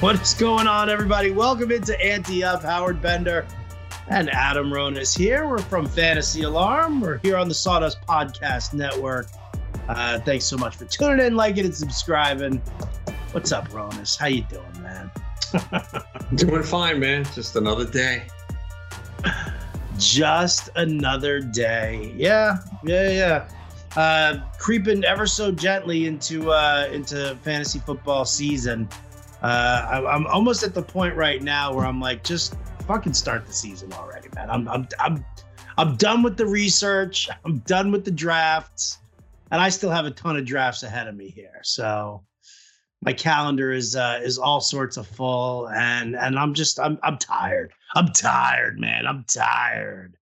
What is going on, everybody? Welcome into Ante Up. Howard Bender and Adam Ronis here. We're from Fantasy Alarm. We're here on the Sawdust Podcast Network. Uh, thanks so much for tuning in, liking, and subscribing. What's up, Ronis? How you doing, man? doing fine, man. Just another day. Just another day. Yeah, yeah, yeah. Uh, creeping ever so gently into uh, into fantasy football season. Uh, I, am almost at the point right now where I'm like, just fucking start the season already, man. I'm I'm I'm I'm done with the research. I'm done with the drafts, and I still have a ton of drafts ahead of me here. So my calendar is uh, is all sorts of full, and and I'm just I'm I'm tired. I'm tired, man. I'm tired.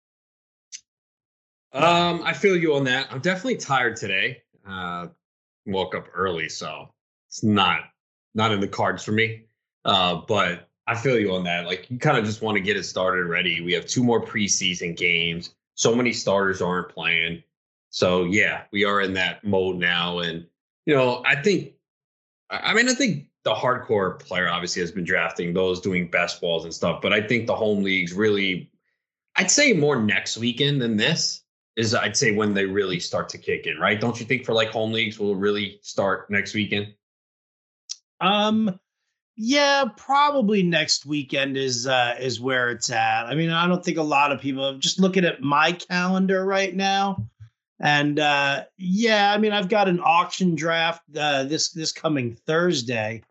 Um, I feel you on that. I'm definitely tired today. Uh, woke up early, so it's not not in the cards for me. Uh, but I feel you on that. Like you kind of just want to get it started ready. We have two more preseason games. So many starters aren't playing. So yeah, we are in that mode now. And you know, I think I mean I think the hardcore player obviously has been drafting those doing best balls and stuff, but I think the home leagues really I'd say more next weekend than this is I'd say when they really start to kick in, right? Don't you think for like home leagues will really start next weekend? Um, yeah, probably next weekend is uh, is where it's at. I mean, I don't think a lot of people. Just looking at my calendar right now, and uh, yeah, I mean, I've got an auction draft uh, this this coming Thursday,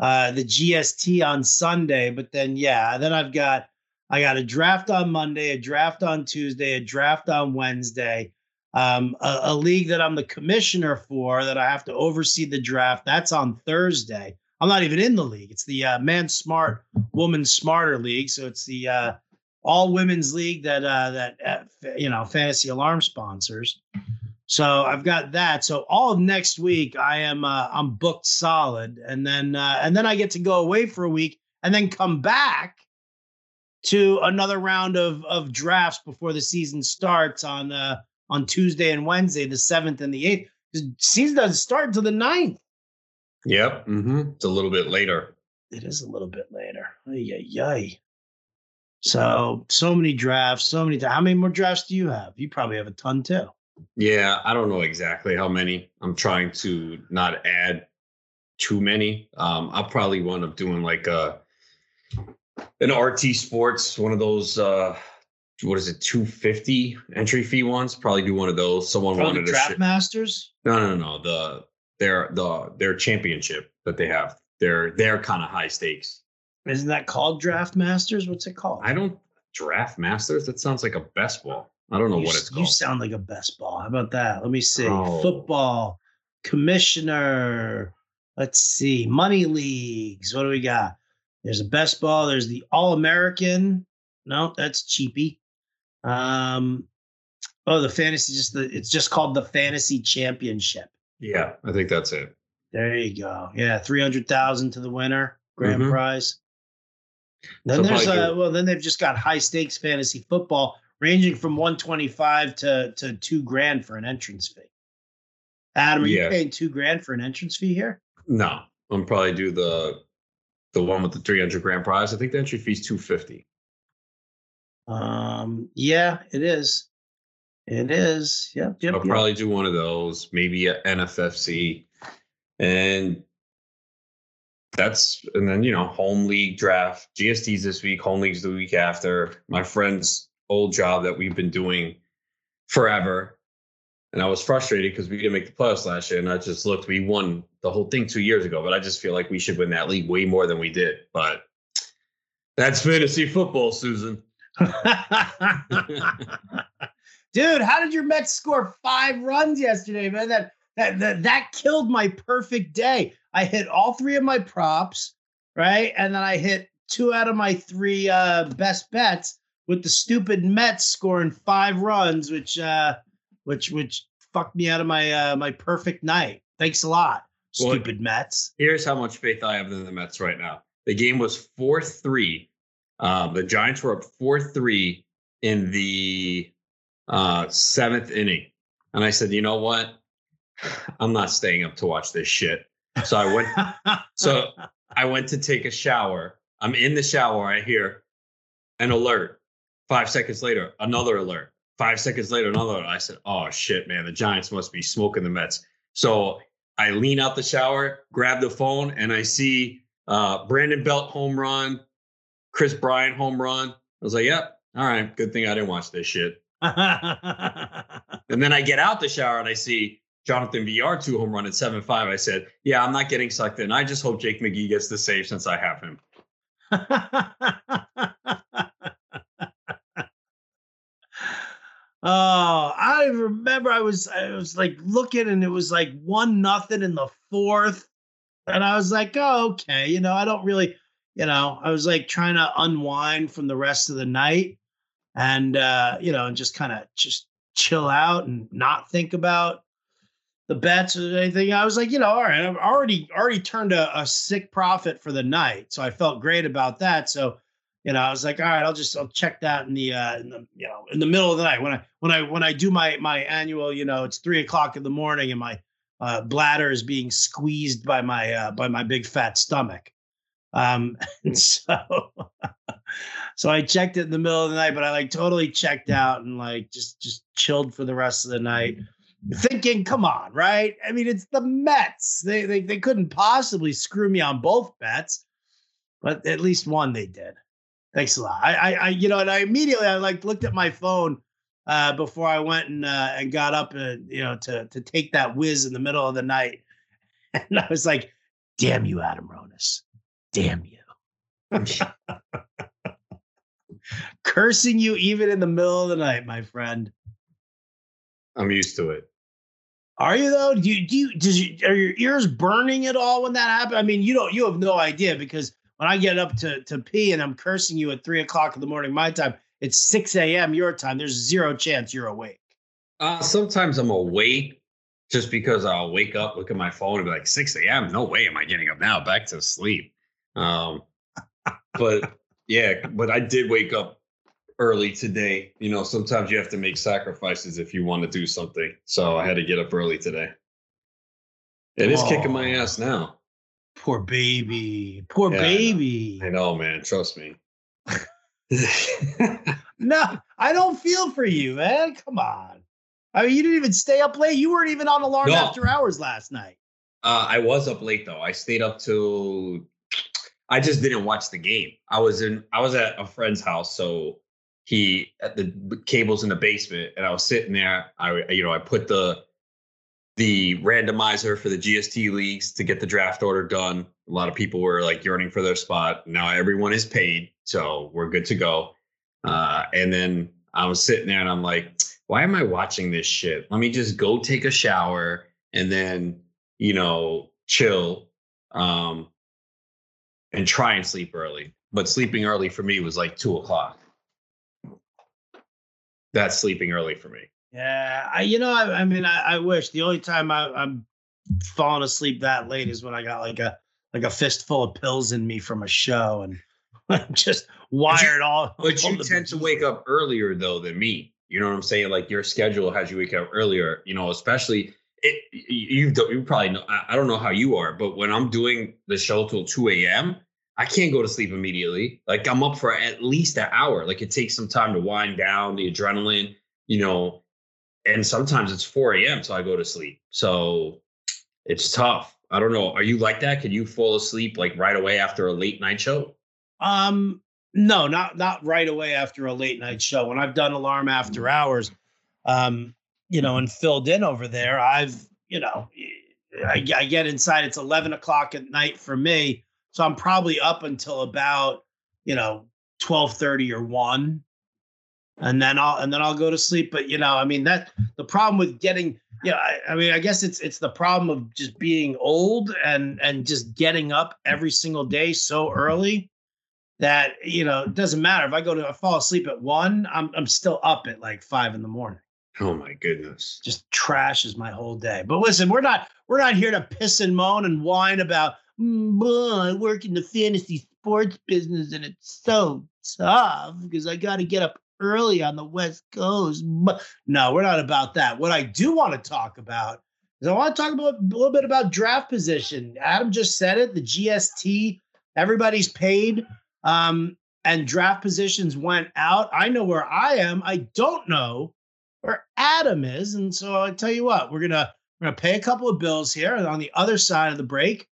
uh, the GST on Sunday, but then yeah, then I've got I got a draft on Monday, a draft on Tuesday, a draft on Wednesday. Um, a, a, league that I'm the commissioner for that I have to oversee the draft. That's on Thursday. I'm not even in the league. It's the uh, Man Smart, Woman Smarter League. So it's the uh, all women's league that uh, that uh, you know Fantasy Alarm sponsors. So I've got that. So all of next week I am uh, I'm booked solid, and then uh, and then I get to go away for a week and then come back to another round of of drafts before the season starts on on Tuesday and Wednesday, the seventh and the eighth. The season doesn't start until the 9th. Yep. Mm-hmm. It's a little bit later. It is a little bit later. Ay, ay, So, so many drafts, so many. How many more drafts do you have? You probably have a ton too. Yeah, I don't know exactly how many. I'm trying to not add too many. Um, I'll probably wind up doing like a an RT Sports, one of those uh, what is it, 250 entry fee ones. Probably do one of those. Someone From wanted Draft sh- Masters. No, no, no, the their the their championship that they have. They're they're kind of high stakes. Isn't that called Draft Masters? What's it called? I don't Draft Masters. That sounds like a best ball. I don't know you, what it's called. You sound like a best ball. How about that? Let me see. Oh. Football commissioner. Let's see. Money leagues. What do we got? There's a best ball. There's the All American. No, that's cheapy. Um, oh, the fantasy just the it's just called the Fantasy Championship. Yeah, I think that's it. There you go. Yeah, three hundred thousand to the winner, grand mm-hmm. prize. Then so there's a well, then they've just got high stakes fantasy football ranging from one twenty five to to two grand for an entrance fee. Adam, are yeah. you paying two grand for an entrance fee here? No, I'm probably do the the one with the 300 grand prize. I think the entry fee is 250. Um, yeah, it is. It is. Yep. yep I'll yep. probably do one of those, maybe a NFFC, and that's and then you know home league draft GSTs this week, home leagues the week after. My friend's old job that we've been doing forever, and I was frustrated because we didn't make the playoffs last year, and I just looked. We won the whole thing two years ago, but I just feel like we should win that league way more than we did. But that's fantasy football, Susan. Dude, how did your Mets score five runs yesterday, man? That that that, that killed my perfect day. I hit all three of my props, right? And then I hit two out of my three uh, best bets with the stupid Mets scoring five runs, which uh which which fucked me out of my uh my perfect night. Thanks a lot, stupid well, Mets. Here's how much faith I have in the Mets right now. The game was 4-3. Um, the Giants were up 4-3 in the uh, seventh inning. And I said, you know what? I'm not staying up to watch this shit. So I went. so I went to take a shower. I'm in the shower. I hear an alert. Five seconds later, another alert. Five seconds later, another. Alert. I said, "Oh shit, man! The Giants must be smoking the Mets." So I lean out the shower, grab the phone, and I see uh, Brandon Belt home run, Kris Bryant home run. I was like, "Yep, all right. Good thing I didn't watch this shit." and then I get out the shower and I see Jonathan Villar two home run at seven five. I said, "Yeah, I'm not getting sucked in. I just hope Jake McGee gets the save since I have him." oh, I remember I was I was like looking and it was like one nothing in the fourth, and I was like, "Oh, okay." You know, I don't really, you know, I was like trying to unwind from the rest of the night, and uh, you know, and just kind of just chill out and not think about the bets or anything. I was like, you know, all right, I've already already turned a, a sick profit for the night, so I felt great about that. So, you know, I was like, all right, I'll just I'll check that in the uh, in the you know in the middle of the night when I when I when I do my my annual, you know, it's three o'clock in the morning and my uh, bladder is being squeezed by my uh, by my big fat stomach. Um, and so so I checked it in the middle of the night, but I like totally checked out and like just just chilled for the rest of the night, thinking, come on, right? I mean, it's the Mets. They they they couldn't possibly screw me on both bets, but at least one they did. Thanks a lot. I I, I you know, and I immediately I like looked at my phone uh, before I went and uh, and got up and you know to to take that whiz in the middle of the night, and I was like, "Damn you, Adam Ronis! Damn you!" Cursing you even in the middle of the night, my friend. I'm used to it. Are you though? Do you do you does you are your ears burning at all when that happens? I mean, you don't you have no idea because when I get up to to pee and I'm cursing you at three o'clock in the morning my time, it's 6 a.m. your time. There's zero chance you're awake. Uh sometimes I'm awake just because I'll wake up, look at my phone, and be like, 6 a.m. No way am I getting up now. Back to sleep. Um but yeah, but I did wake up early today. You know, sometimes you have to make sacrifices if you want to do something. So I had to get up early today. It is oh, kicking my ass now. Poor baby. Poor yeah, baby. I know. I know, man. Trust me. no, I don't feel for you, man. Come on. I mean, you didn't even stay up late. You weren't even on alarm no. after hours last night. Uh, I was up late though. I stayed up till I just didn't watch the game. I was in I was at a friend's house, so he at the cables in the basement, and I was sitting there. I you know I put the the randomizer for the GST leagues to get the draft order done. A lot of people were like yearning for their spot. Now everyone is paid, so we're good to go. Uh, and then I was sitting there and I'm like, why am I watching this shit? Let me just go take a shower and then, you know, chill. Um, and try and sleep early. But sleeping early for me was like two o'clock. That's sleeping early for me. Yeah, I you know I, I mean I, I, wish the only time I, I'm falling asleep that late is when I got like a like a fistful of pills in me from a show and I'm just wired you, all. But you tend to wake up earlier though than me. You know what I'm saying? Like your schedule has you wake up earlier. You know, especially it, you you probably know. I don't know how you are, but when I'm doing the show till 2 a.m., I can't go to sleep immediately. Like I'm up for at least an hour. Like it takes some time to wind down the adrenaline, you know, and sometimes it's 4 a.m. So I go to sleep. So it's tough. I don't know. Are you like that? Can you fall asleep like right away after a late night show? Um, no, not not right away after a late night show. When I've done alarm after hours, um, you know, mm-hmm. and filled in over there. I've, you know, I, I get inside. It's eleven o'clock at night for me, so I'm probably up until about, you know, twelve thirty or one, and then I'll and then I'll go to sleep. But you know, I mean that the problem with getting, yeah, you know, I, I mean, I guess it's it's the problem of just being old and and just getting up every single day so early that you know it doesn't matter if I go to I fall asleep at one, I'm I'm still up at like five in the morning. Oh my goodness. Just trashes my whole day. But listen, we're not we're not here to piss and moan and whine about mm, I work in the fantasy sports business and it's so tough because I got to get up early on the West Coast. No, we're not about that. What I do want to talk about is I want to talk about a little bit about draft position. Adam just said it. The GST, everybody's paid, um, and draft positions went out. I know where I am. I don't know where Adam is, and so I tell you what, we're gonna we're gonna pay a couple of bills here, and on the other side of the break,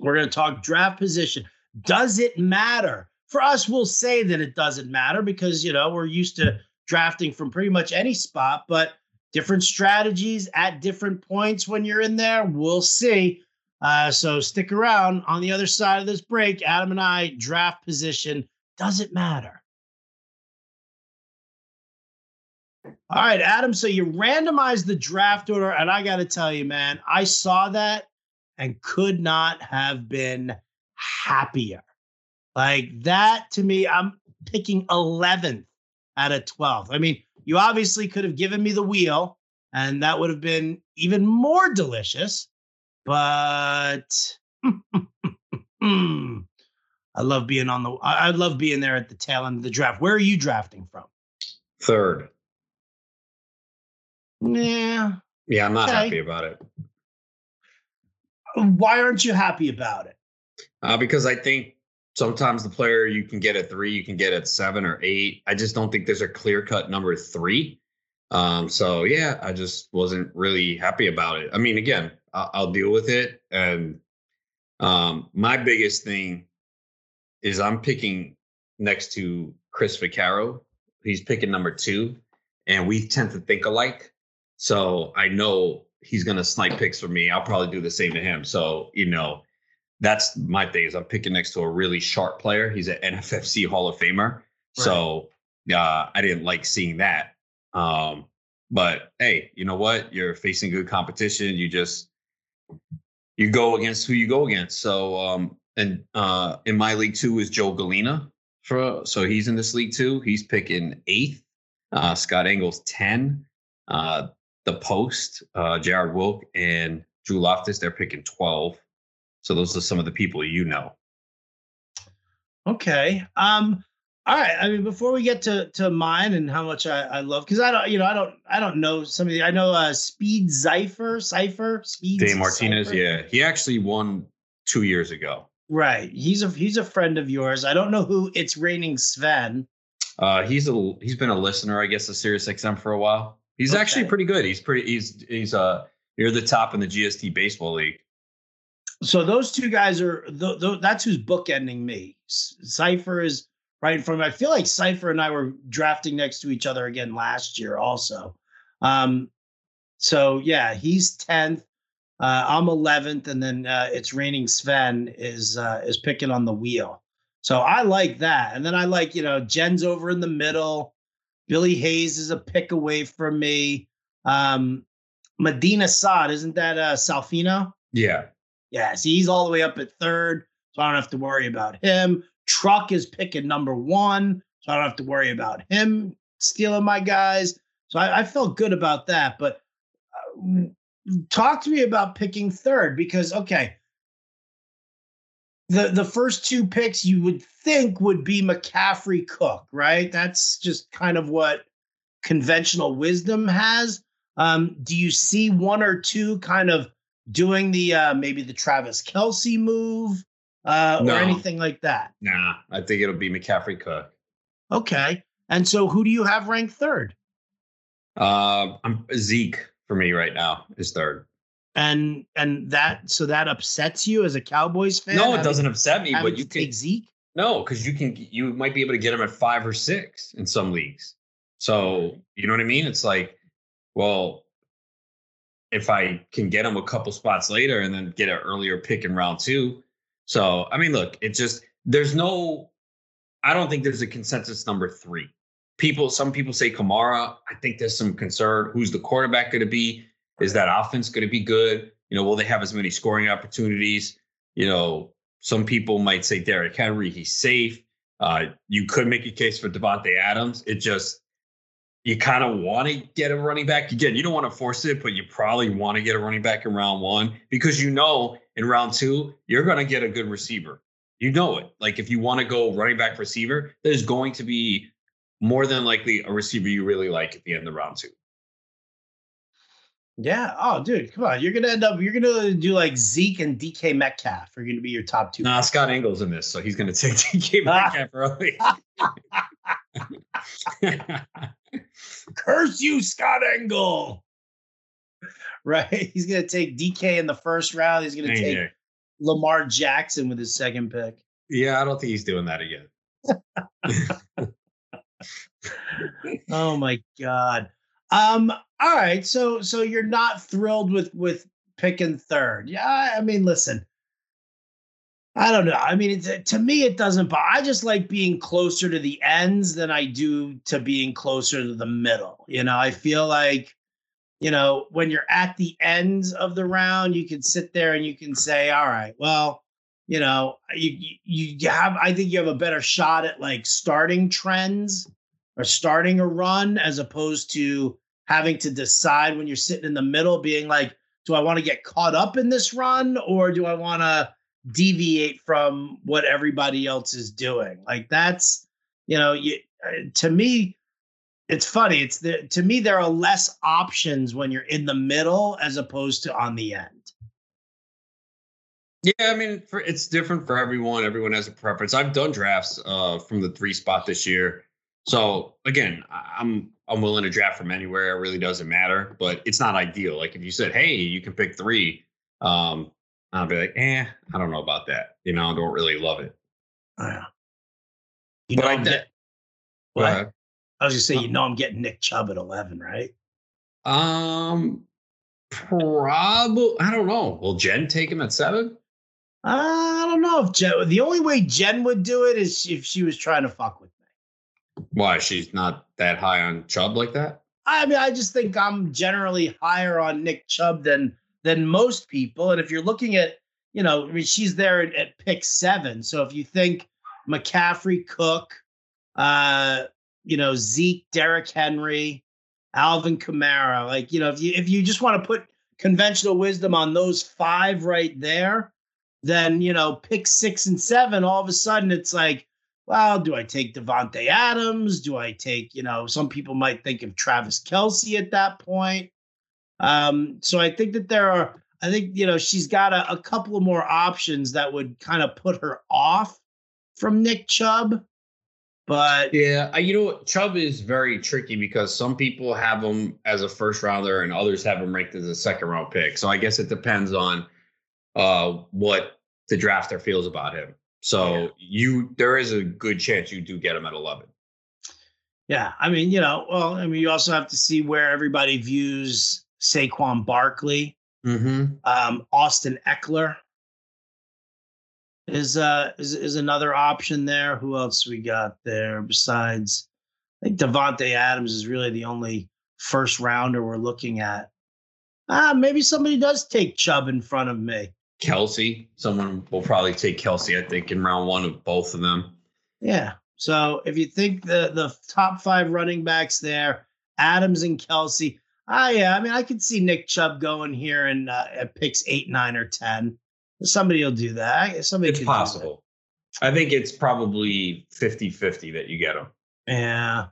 we're gonna talk draft position. Does it matter? For us, we'll say that it doesn't matter because you know we're used to drafting from pretty much any spot, but different strategies at different points when you're in there. We'll see. Uh, so stick around. On the other side of this break, Adam and I draft position. Does it matter? All right, Adam. So you randomized the draft order, and I got to tell you, man, I saw that and could not have been happier. Like that to me, I'm picking 11th out of 12th. I mean, you obviously could have given me the wheel, and that would have been even more delicious. But I love being on the. I love being there at the tail end of the draft. Where are you drafting from? Third. Yeah. Yeah, I'm not okay. happy about it. Why aren't you happy about it? Uh, because I think sometimes the player you can get at three, you can get at seven or eight. I just don't think there's a clear cut number three. Um, so yeah, I just wasn't really happy about it. I mean, again, I'll, I'll deal with it. And um, my biggest thing is I'm picking next to Chris Vaccaro. He's picking number two, and we tend to think alike. So I know he's going to snipe picks for me. I'll probably do the same to him. So, you know, that's my thing is I'm picking next to a really sharp player. He's an NFFC Hall of Famer. Right. So uh, I didn't like seeing that. Um, but hey, you know what? You're facing good competition. You just you go against who you go against. So um, and uh, in my league too is Joe Galena. For so he's in this league too. He's picking eighth. Uh, Scott Engels ten. Uh, the post, uh, Jared Wilk and Drew Loftus, they're picking twelve. So those are some of the people you know. Okay. Um, all right. I mean, before we get to to mine and how much I, I love, because I don't, you know, I don't, I don't know some of the. I know uh, Speed Cipher, Cipher, Speed. Dave Martinez. Yeah, he actually won two years ago. Right. He's a he's a friend of yours. I don't know who it's raining Sven. Uh, he's a he's been a listener, I guess, of Sirius XM for a while. He's okay. actually pretty good. He's pretty. He's he's uh near the top in the GST baseball league. So those two guys are th- th- that's who's bookending me. Cipher is right in front of me. I feel like Cipher and I were drafting next to each other again last year, also. Um, so yeah, he's tenth. Uh, I'm 11th, and then uh, it's raining. Sven is uh, is picking on the wheel. So I like that, and then I like you know Jen's over in the middle. Billy Hayes is a pick away from me. Um, Medina Saad, isn't that uh, Salfino? Yeah, yeah, see, he's all the way up at third, so I don't have to worry about him. Truck is picking number one, so I don't have to worry about him stealing my guys. So I, I felt good about that. But uh, talk to me about picking third because okay, the the first two picks you would think would be McCaffrey Cook, right? That's just kind of what conventional wisdom has. Um, do you see one or two kind of doing the uh maybe the Travis Kelce move uh no. or anything like that? Nah, I think it'll be McCaffrey Cook. Okay. And so who do you have ranked third? Uh, I'm Zeke for me right now is third. And and that so that upsets you as a Cowboys fan? No, it doesn't upset me, but you can Zeke. No, because you can you might be able to get him at five or six in some leagues. So you know what I mean? It's like, well, if I can get him a couple spots later and then get an earlier pick in round two. So, I mean, look, it just, there's no, I don't think there's a consensus number three. People, some people say Kamara. I think there's some concern. Who's the quarterback going to be? Is that offense going to be good? You know, will they have as many scoring opportunities? You know, some people might say Derrick Henry, he's safe. Uh, you could make a case for Davante Adams. It just, you kind of want to get a running back. Again, you don't want to force it, but you probably want to get a running back in round one because you know in round two, you're going to get a good receiver. You know it. Like if you want to go running back receiver, there's going to be more than likely a receiver you really like at the end of round two. Yeah. Oh, dude, come on. You're gonna end up. You're gonna do like Zeke and DK Metcalf. Are gonna be your top two. Nah, Scott Engel's in this, so he's gonna take DK Metcalf early. Curse you, Scott Engel. Right. He's gonna take DK in the first round. He's gonna take. Lamar Jackson with his second pick. yeah, I don't think he's doing that again. Oh my god. Um. All right. So so you're not thrilled with with picking third. Yeah. I mean, listen. I don't know. I mean, it's, uh, to me, it doesn't. But I just like being closer to the ends than I do to being closer to the middle. You know, I feel like, you know, when you're at the ends of the round, you can sit there and you can say, "All right, well, you know, you, you have. I think you have a better shot at like starting trends or starting a run as opposed to having to decide when you're sitting in the middle, being like, do I want to get caught up in this run or do I want to deviate from what everybody else is doing? Like that's, you know, you, uh, to me, it's funny. It's the, to me, there are less options when you're in the middle as opposed to on the end. Yeah, I mean, for, it's different for everyone. Everyone has a preference. I've done drafts uh, from the three spot this year, so again, I'm I'm willing to draft from anywhere. It really doesn't matter, but it's not ideal. Like if you said, "Hey, you can pick three, um, I'll be like, "Eh, I don't know about that." You know, I don't really love it. Yeah. You But know, I I'm get- ahead. I was just saying, you know, I'm getting Nick Chubb at 11, right? Um, probably. I don't know. Will Jen take him at seven? I don't know if Jen, the only way Jen would do it is if she was trying to fuck with. Why? She's not that high on Chubb like that. I mean, I just think I'm generally higher on Nick Chubb than than most people. And if you're looking at, you know, I mean, she's there at, at pick seven. So if you think McCaffrey, Cook, uh, you know, Zeke, Derrick Henry, Alvin Kamara, like, you know, if you if you just want to put conventional wisdom on those five right there, then you know, pick six and seven, all of a sudden it's like, well, do I take Davante Adams? Do I take, you know, some people might think of Travis Kelce at that point. Um, so I think that there are, I think, you know, she's got a, a couple of more options that would kind of put her off from Nick Chubb. But Yeah, you know? Chubb is very tricky because some people have him as a first rounder and others have him ranked as a second round pick. So I guess it depends on uh, what the drafter feels about him. So Yeah. you, there is a good chance you do get him at eleven. yeah, I mean, you know, well, I mean, you also have to see where everybody views Saquon Barkley. Mm-hmm. Um, Austin Ekeler is uh is is another option there. Who else we got there besides? I think Davante Adams is really the only first rounder we're looking at. Ah, maybe somebody does take Chubb in front of me. Kelce, someone will probably take Kelce. I think in round one of both of them. Yeah. So if you think the the top five running backs there, Adams and Kelce, ah, yeah. I mean, I could see Nick Chubb going here and uh, at picks eight, nine, or ten. Somebody will do that. Somebody It's possible. I think it's probably 50-50 that you get him. Yeah.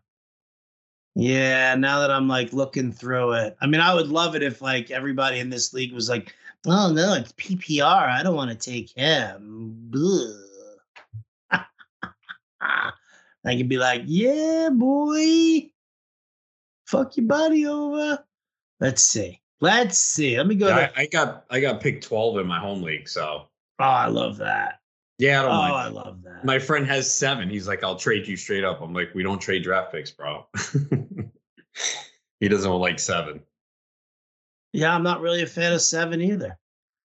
Yeah, now that I'm like looking through it. I mean, I would love it if like everybody in this league was like, "Oh no, it's PPR. I don't want to take him." I could be like, "Yeah, boy. Fuck your body over." Let's see. Let's see. Let me go Yeah, to I, I got I got picked 12 in my home league. So Oh, I love that. yeah, I Oh, don't mind. I love that. My friend has seven. He's like, I'll trade you straight up. I'm like, we don't trade draft picks, bro. he doesn't like seven. Yeah, I'm not really a fan of seven either.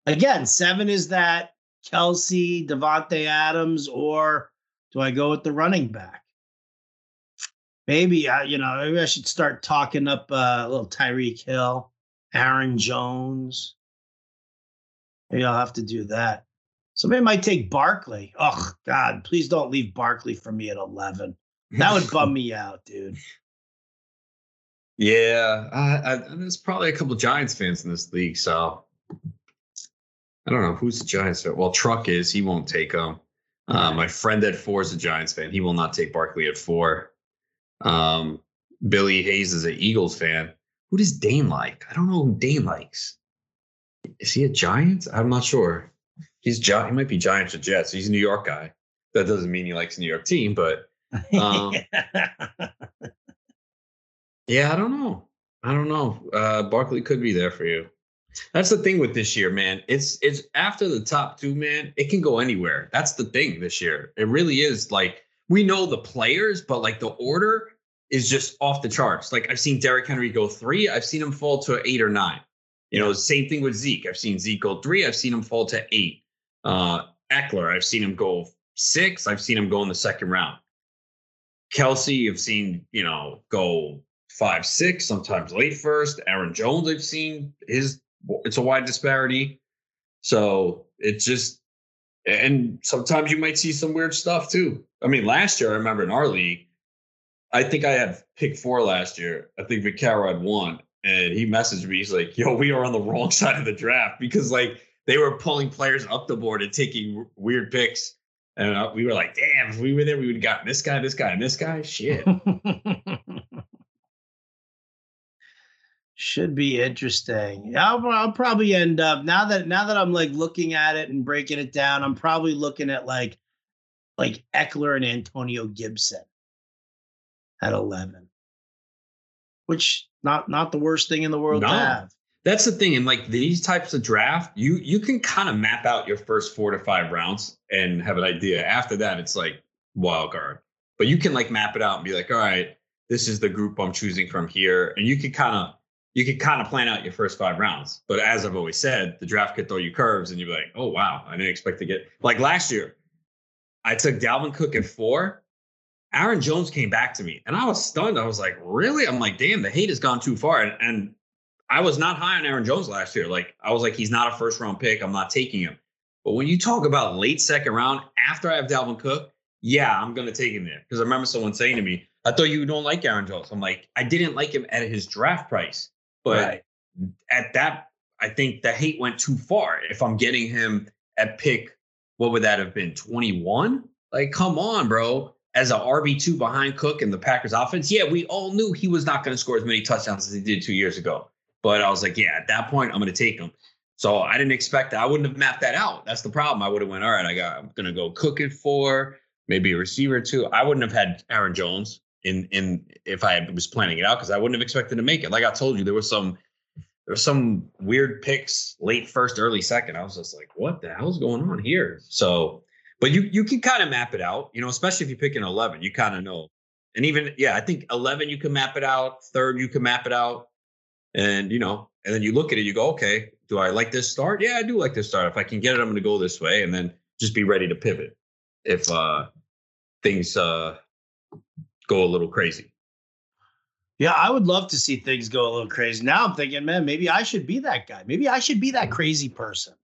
Again, seven is that Kelce, Davante Adams, or do I go with the running back? Maybe I, you know, maybe I should start talking up uh, a little Tyreek Hill, Aaron Jones. Maybe I'll have to do that. Somebody might take Barkley. Oh God, please don't leave Barkley for me at 11. That would bum me out, dude. Yeah, I, I, there's probably a couple Giants fans in this league, so I don't know who's the Giants fan. Well, Truck is. He won't take him. Uh, my friend at four is a Giants fan. He will not take Barkley at four. Um, Billy Hayes is an Eagles fan. who does Dane like? I don't know who Dane likes. Is he a Giants? I'm not sure. He's Gi- he might be Giants or Jets. He's a New York guy. That doesn't mean he likes a New York team, but um, yeah, I don't know. I don't know. Uh, Barkley could be there for you. That's the thing with this year, man. It's it's after the top two, man. It can go anywhere. That's the thing this year. It really is. Like we know the players, but like the order is just off the charts. Like I've seen Derrick Henry go three. I've seen him fall to eight or nine. You know, same thing with Zeke. I've seen Zeke go three. I've seen him fall to eight. Uh, Ekeler, I've seen him go six. I've seen him go in the second round. Kelce, I've seen you know go five, six, sometimes late first. Aaron Jones, I've seen his. It's a wide disparity. So it's just, and sometimes you might see some weird stuff too. I mean, last year I remember in our league, I think I had pick four last year. I think Vaccaro had one, and he messaged me. He's like, "Yo, we are on the wrong side of the draft because like they were pulling players up the board and taking weird picks." And uh, we were like, "Damn, if we were there, we would have gotten this guy, this guy, and this guy." Shit. Should be interesting. I'll, I'll probably end up now that now that I'm like looking at it and breaking it down. I'm probably looking at like like Ekeler and Antonio Gibson at 11, which not not the worst thing in the world No. to have. That's the thing. and like these types of draft, you you can kind of map out your first four to five rounds and have an idea. After that, it's like wild card. But you can like map it out and be like, all right, this is the group I'm choosing from here. And you can kind of you can kind of plan out your first five rounds. But as I've always said, the draft could throw you curves and you're like, oh wow, I didn't expect to get like last year. I took Dalvin Cook at four. Aaron Jones came back to me and I was stunned. I was like, really? I'm like, damn, the hate has gone too far. And, and I was not high on Aaron Jones last year. Like, I was like, he's not a first round pick. I'm not taking him. But when you talk about late second round after I have Dalvin Cook, yeah, I'm going to take him there. Because I remember someone saying to me, I thought you don't like Aaron Jones. I'm like, I didn't like him at his draft price. But Right. at that, I think the hate went too far. If I'm getting him at pick, what would that have been? 21? Like, come on, bro. As a RB2 behind Cook and the Packers offense, yeah, we all knew he was not going to score as many touchdowns as he did two years ago. But I was like, yeah, at that point, I'm going to take him. So I didn't expect that. I wouldn't have mapped that out. That's the problem. I would have went, all right, I got, I'm going to go Cook at four, maybe a receiver two. I wouldn't have had Aaron Jones in in if I was planning it out because I wouldn't have expected to make it. Like I told you, there was some there were some weird picks late first, early second. I was just like, what the hell's going on here? So, but you you can kind of map it out, you know, especially if you pick an 11, you kind of know. And even yeah, I think 11 you can map it out, third you can map it out. And you know, and then you look at it, you go, okay, do I like this start? Yeah, I do like this start. If I can get it, I'm going to go this way and then just be ready to pivot if uh things uh go a little crazy. Yeah, I would love to see things go a little crazy. Now I'm thinking, man, maybe I should be that guy. Maybe I should be that crazy person,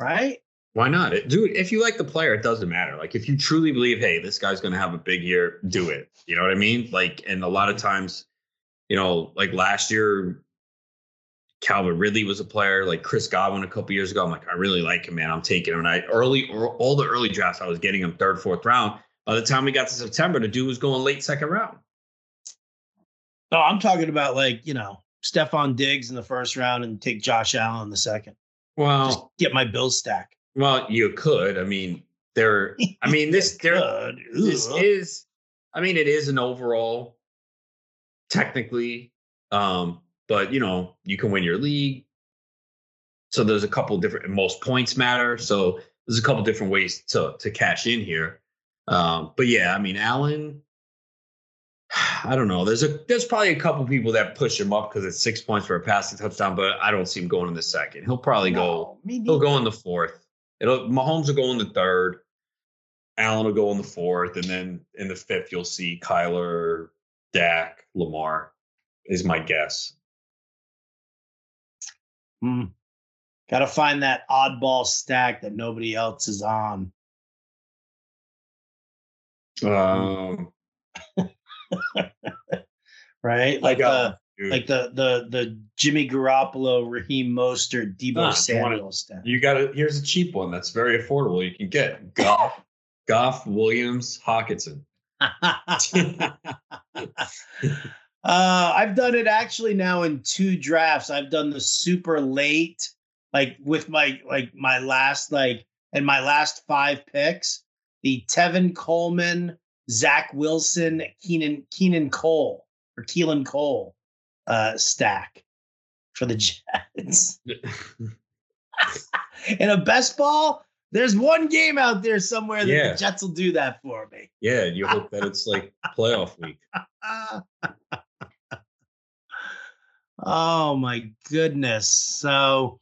right? Why not? It- Dude, if you like the player, it doesn't matter. Like if you truly believe, hey, this guy's gonna have a big year, do it. You know what I mean? Like, and a lot of times, you know, like last year, Calvin Ridley was a player, like Chris Godwin a couple years ago. I'm like, I really like him, man. I'm taking him. And I early or all the early drafts, I was getting him third, fourth round. By the time we got to September, the dude was going late second round. No, I'm talking about like, you know, Stefon Diggs in the first round and take Josh Allen in the second. Just Well, get my bill stack. well, you could. I mean, there. I mean, this there. This is i mean it is an overall technically um but you know you can win your league so there's a couple different most points matter so there's a couple different ways to to cash in here um but yeah i mean allen i don't know there's a there's probably a couple people that push him up because it's six points for a passing touchdown but i don't see him going in the second he'll probably go No, me He'll go in the fourth. It'll Mahomes will go in the third. Allen will go in the fourth, and then in the fifth you'll see Kyler, Dak, Lamar. Is my guess. Hmm. Got to find that oddball stack that nobody else is on. Um, Right? Like the dude, like the the the Jimmy Garoppolo, Raheem Mostert, Deebo Ah, you Samuel stack. you got it. Here's a cheap one that's very affordable. You can get Goff, Goff, Williams, Hockenson. uh, Uh, I've done it actually now in two drafts. I've done the super late, like with my like my last like and my last five picks, the Tevin Coleman, Zach Wilson, Keenan Keenan Cole or Keelan Cole uh, stack for the Jets. in a best ball, there's one game out there somewhere that Yeah. the Jets will do that for me. Yeah, you hope that it's like playoff week. oh my goodness. So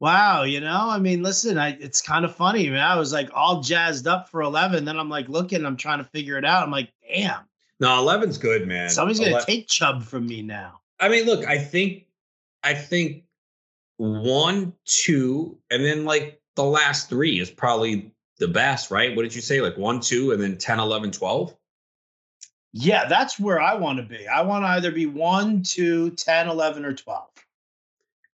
wow, you know, I mean, listen, I it's kind of funny. Man. I was like all jazzed up for 11. Then I'm like looking, I'm trying to figure it out. I'm like, damn, No, 11's good, man. somebody's gonna Ele- take Chubb from me now. I mean, look, I think, I think one, two, and then like the last three is probably the best, right? What did you say? Like one, two, and then 10, 11, 12? Yeah, that's where I want to be. I want to either be 1, 2, 10, 11, or 12.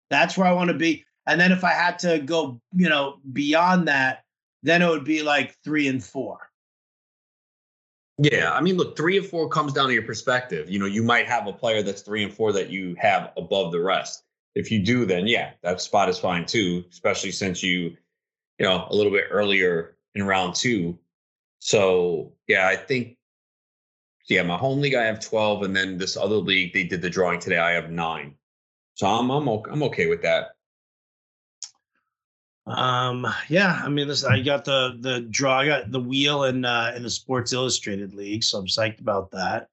That's where I want to be. And then if I had to go, you know, beyond that, then it would be like 3 and 4. Yeah, I mean, look, three and four comes down to your perspective. You know, you might have a player that's three and four that you have above the rest. If you do, then yeah, that spot is fine too, especially since you, you know, a little bit earlier in round two. So yeah, I think, yeah, my home league I have twelve, and then this other league they did the drawing today. I have nine, so I'm I'm o- I'm okay with that. Um, yeah, I mean, listen, I got the the draw, I got the wheel in uh in the Sports Illustrated League, so I'm psyched about that.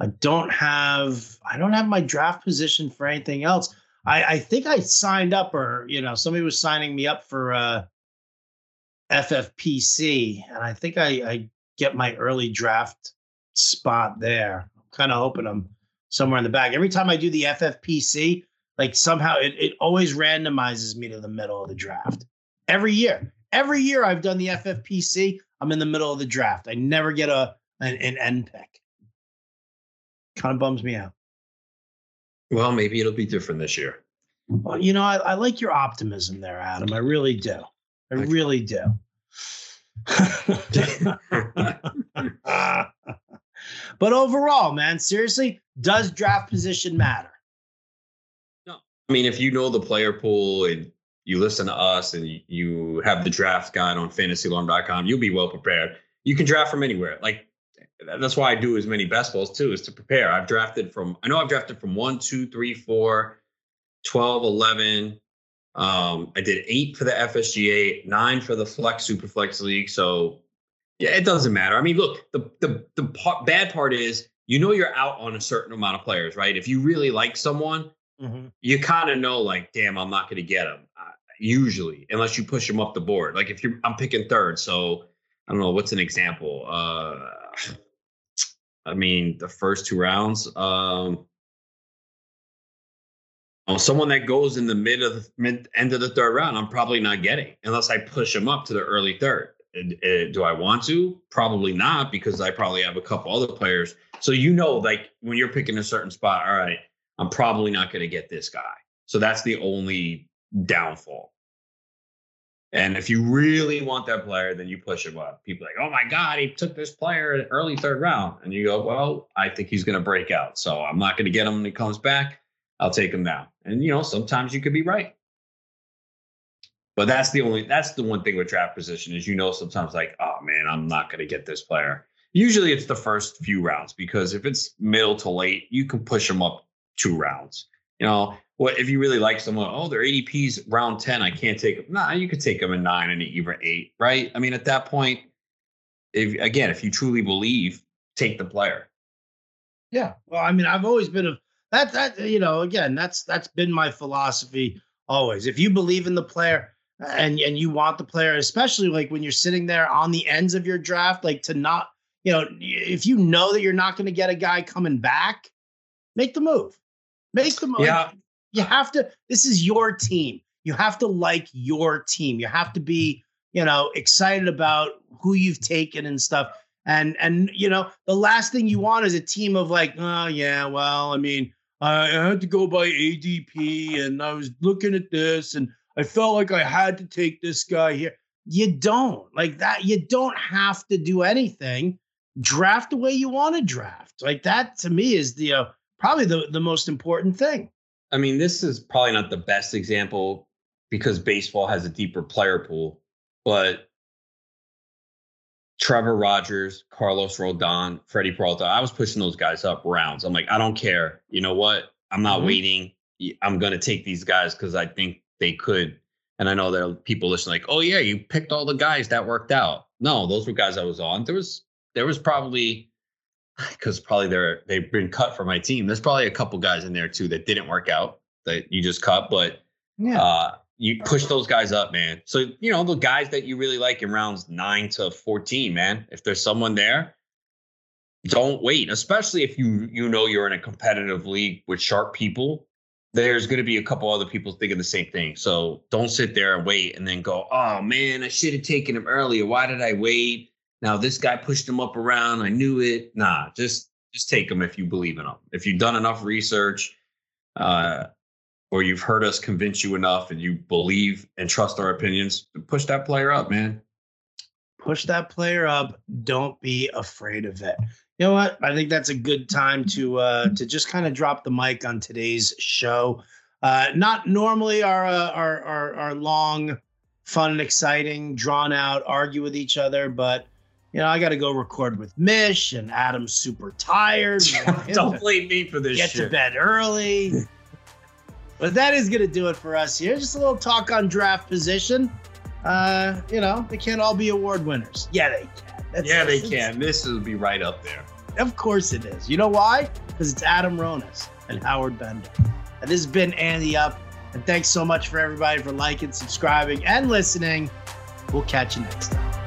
I don't have I don't have my draft position for anything else. I I think I signed up or you know, somebody was signing me up for uh FFPC, and I think I I get my early draft spot there. I'm kind of hoping I'm somewhere in the back. Every time I do the FFPC, like somehow it, it always randomizes me to the middle of the draft every year. Every year I've done the FFPC, I'm in the middle of the draft. I never get a an, an end pick. Kind of bums me out. Well, maybe it'll be different this year. Well, you know, I, I like your optimism there, Adam. I really do. I I- really do. but overall, man, seriously, does draft position matter? I mean, if you know the player pool and you listen to us and you- have the draft guide on fantasyalarm.com, you'll be well prepared. You can draft from anywhere. Like that's why I do as many best balls too, is to prepare. I've drafted from, I know I've drafted from one, two, three, four, 12, 11. Um, I did eight for the FSGA, nine for the Flex Superflex League. So yeah, it doesn't matter. I mean, look, the the the bad part is you know you're out on a certain amount of players, right? If you really like someone, you kind of know like damn i'm not going to get him uh, usually unless you push him up the board. Like if you're i'm picking third so i don't know what's an example? Uh i mean the first two rounds um oh, someone that goes in the mid of the mid end of the third round i'm probably not getting unless i push him up to the early third. Do i want to? Probably not because i probably have a couple other players. So you know like when you're picking a certain spot all right I'm probably not going to get this guy. So that's the only downfall. And if you really want that player, then you push him up. People like, oh my God, he took this player in early third round. And you go, well, I think he's going to break out. So I'm not going to get him when he comes back. I'll take him down. And, you know, sometimes you could be right. But that's the only, that's the one thing with draft position is, you know, sometimes like, oh man, I'm not going to get this player. Usually it's the first few rounds because if it's middle to late, you can push them up two rounds. You know, what if you really like someone? Oh, their ADP's round ten. I can't take them. Nah, you could take them in nine and even eight, right? I mean, at that point, if again, if you truly believe, take the player. Yeah. Well, I mean, I've always been a that that you know, again, that's that's been my philosophy always. If you believe in the player eh, and and you want the player, especially like when you're sitting there on the ends of your draft, like to not, you know, if you know that you're not going to get a guy coming back, make the move. Make the move. Yeah. You have to this is your team. You have to like your team. You have to be, you know, excited about who you've taken and stuff. And and you know, the last thing you want is a team of like, oh yeah, well, I mean, I had to go by ADP and I was looking at this and I felt like I had to take this guy here. You don't like that. You don't have to do anything. Draft the way you want to draft. Like that to me is the uh, probably the, the most important thing. I mean, this is probably not the best example because baseball has a deeper player pool, but Trevor Rogers, Carlos Rodon, Freddie Peralta, I was pushing those guys up rounds. I'm like, I don't care. You know what? I'm not mm-hmm. waiting. I'm going to take these guys because I think they could. And I know there are people listening like, oh yeah, you picked all the guys that worked out. No, those were guys I was on. There was there was probably because probably they're they've been cut for my team. There's probably a couple guys in there too that didn't work out that you just cut, but yeah. Uh, you push those guys up, man. So you know the guys that you really like in rounds nine to fourteen, man. If there's someone there, don't wait. Especially if you you know you're in a competitive league with sharp people. There's going to be a couple other people thinking the same thing. So don't sit there and wait and then go, oh man, I should have taken him earlier. Why did I wait? Now this guy pushed him up around. I knew it. Nah, just just take him if you believe in him. If you've done enough research, uh, or you've heard us convince you enough, and you believe and trust our opinions, push that player up, man. Push that player up. Don't be afraid of it. You know what? I think that's a good time to uh, to just kind of drop the mic on today's show. Uh, not normally our, uh, our our our long, fun and exciting, drawn out argue with each other, but you know, I got to go record with Mish and Adam's super tired. Don't blame me for this. Get shit. to bed early. but that is going to do it for us here. Just a little talk on draft position. Uh, you know, they can't all be award winners. Yeah, they can. That's, yeah, they can. This will be right up there. Of course it is. You know why? Because it's Adam Ronis and Howard Bender. And this has been Andy Up. And thanks so much for everybody for liking, subscribing, and listening. We'll catch you next time.